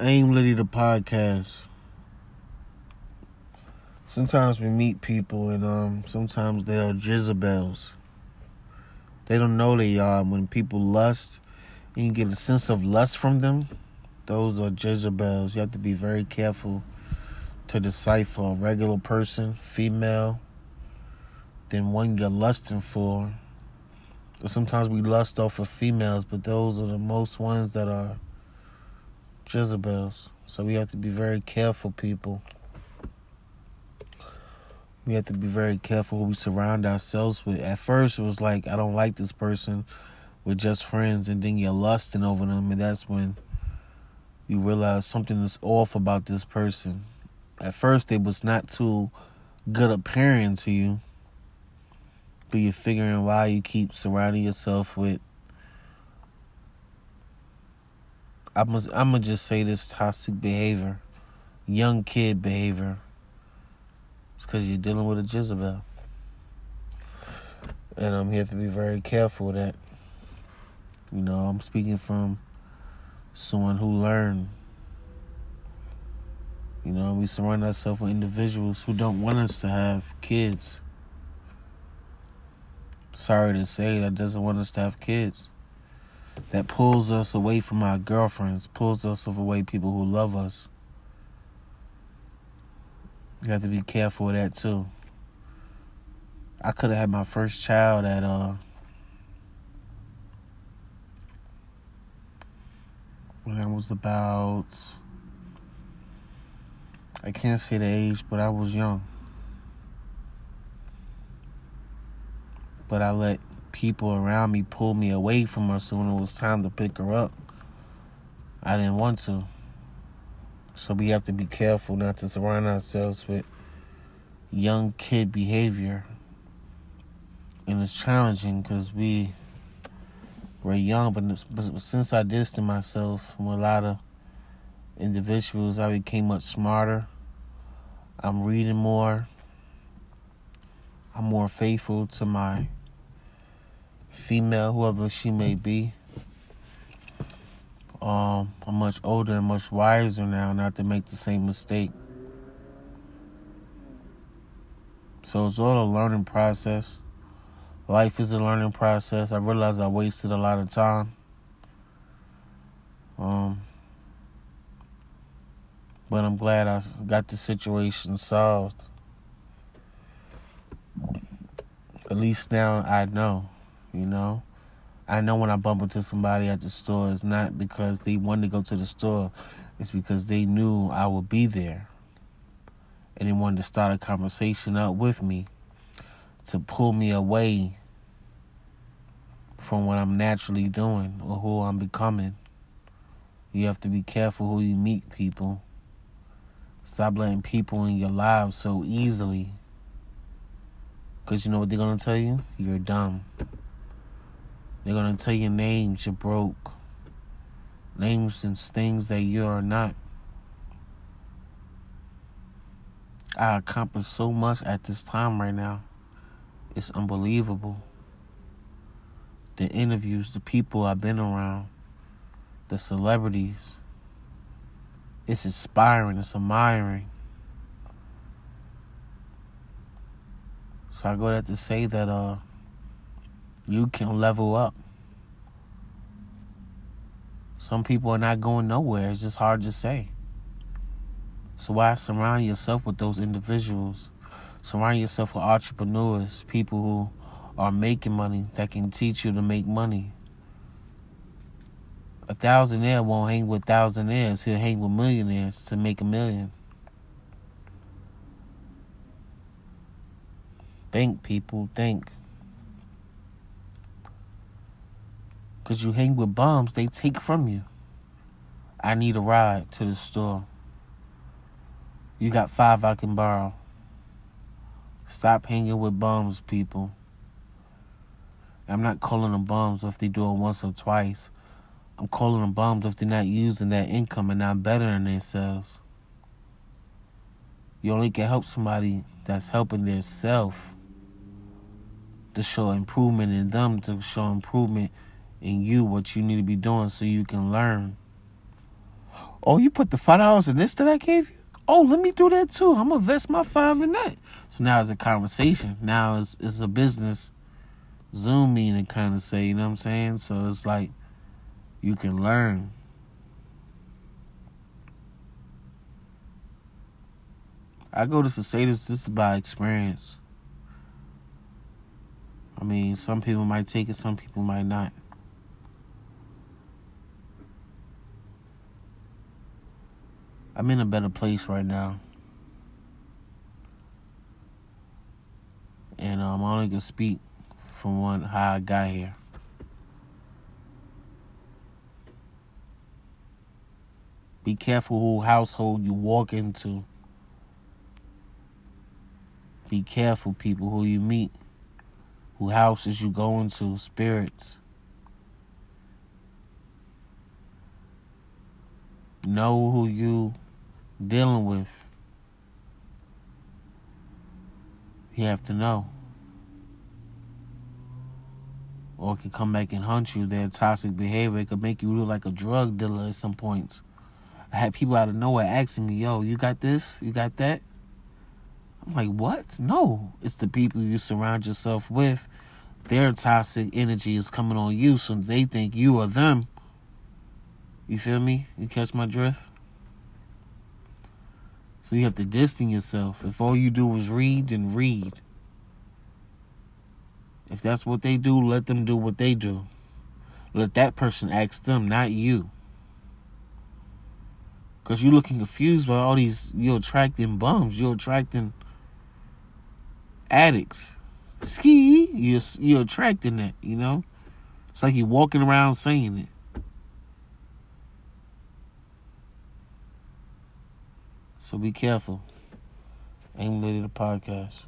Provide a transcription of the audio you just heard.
Aim Liddy the podcast. Sometimes we meet people and um sometimes they are Jezebels. They don't know they are. When people lust and you get a sense of lust from them, those are Jezebels. You have to be very careful to decipher a regular person, female, than one you're lusting for. Sometimes we lust off of females, but those are the most ones that are Jezebels. So we have to be very careful, people. We have to be very careful who we surround ourselves with. At first, it was like, I don't like this person. We're just friends. And then you're lusting over them. And that's when you realize something is off about this person. At first, it was not too good appearing to you. But you're figuring why you keep surrounding yourself with I'm gonna, just say this toxic behavior, young kid behavior. It's because you're dealing with a Jezebel, and I'm here to be very careful that. You know, I'm speaking from someone who learned. You know, we surround ourselves with individuals who don't want us to have kids. Sorry to say, that doesn't want us to have kids that pulls us away from our girlfriends, pulls us away people who love us. You have to be careful of that too. I could have had my first child at uh when I was about I can't say the age, but I was young. But I let people around me pulled me away from her. So when it was time to pick her up, I didn't want to. So we have to be careful not to surround ourselves with young kid behavior. And it's challenging because we were young, but, but since I distanced myself from a lot of individuals, I became much smarter. I'm reading more. I'm more faithful to my female, whoever she may be. Um, I'm much older and much wiser now not to make the same mistake. So it's all a learning process. Life is a learning process. I realized I wasted a lot of time. Um, but I'm glad I got the situation solved. At least now I know. You know, I know when I bump into somebody at the store, it's not because they wanted to go to the store, it's because they knew I would be there. And they wanted to start a conversation up with me to pull me away from what I'm naturally doing or who I'm becoming. You have to be careful who you meet, people. Stop letting people in your lives so easily. Because you know what they're going to tell you? You're dumb. They're to tell you names you're broke, names and things that you are not. I accomplished so much at this time right now. It's unbelievable. The interviews, the people I've been around, the celebrities. It's inspiring, it's admiring. So I go there to say that uh you can level up. Some people are not going nowhere. It's just hard to say. So why surround yourself with those individuals? Surround yourself with entrepreneurs, people who are making money that can teach you to make money. A thousandaire won't hang with thousandaires. He'll hang with millionaires to make a million. Think, people, think. Because you hang with bums, they take from you. I need a ride to the store. You got five I can borrow. Stop hanging with bums, people. I'm not calling them bums if they do it once or twice. I'm calling them bums if they're not using that income and not bettering themselves. You only can help somebody that's helping their self to show improvement in them, to show improvement in you what you need to be doing so you can learn Oh, you put the five dollars in this that I gave you? Oh, let me do that too. I'm gonna invest my five in that. So now it's a conversation. Now it's it's a business Zoom meeting kind of say, you know what I'm saying? So it's like you can learn. I go to say this this is by experience. I mean, some people might take it, some people might not. I'm in a better place right now. And um, I only can speak from one how I got here. Be careful who household you walk into. Be careful, people, who you meet, who houses you go into, spirits. Know who you dealing with. You have to know. Or it can come back and hunt you. Their toxic behavior it could make you look like a drug dealer at some points. I had people out of nowhere asking me, yo, you got this? You got that? I'm like, what? No. It's the people you surround yourself with. Their toxic energy is coming on you, so they think you are them. You feel me? You catch my drift? So you have to distance yourself. If all you do is read, then read. If that's what they do, let them do what they do. Let that person ask them, not you. Because you're looking confused by all these, you're attracting bums. You're attracting addicts. Ski, you're, you're attracting that, you know? It's like you're walking around saying it. So be careful. Aim Lady the podcast.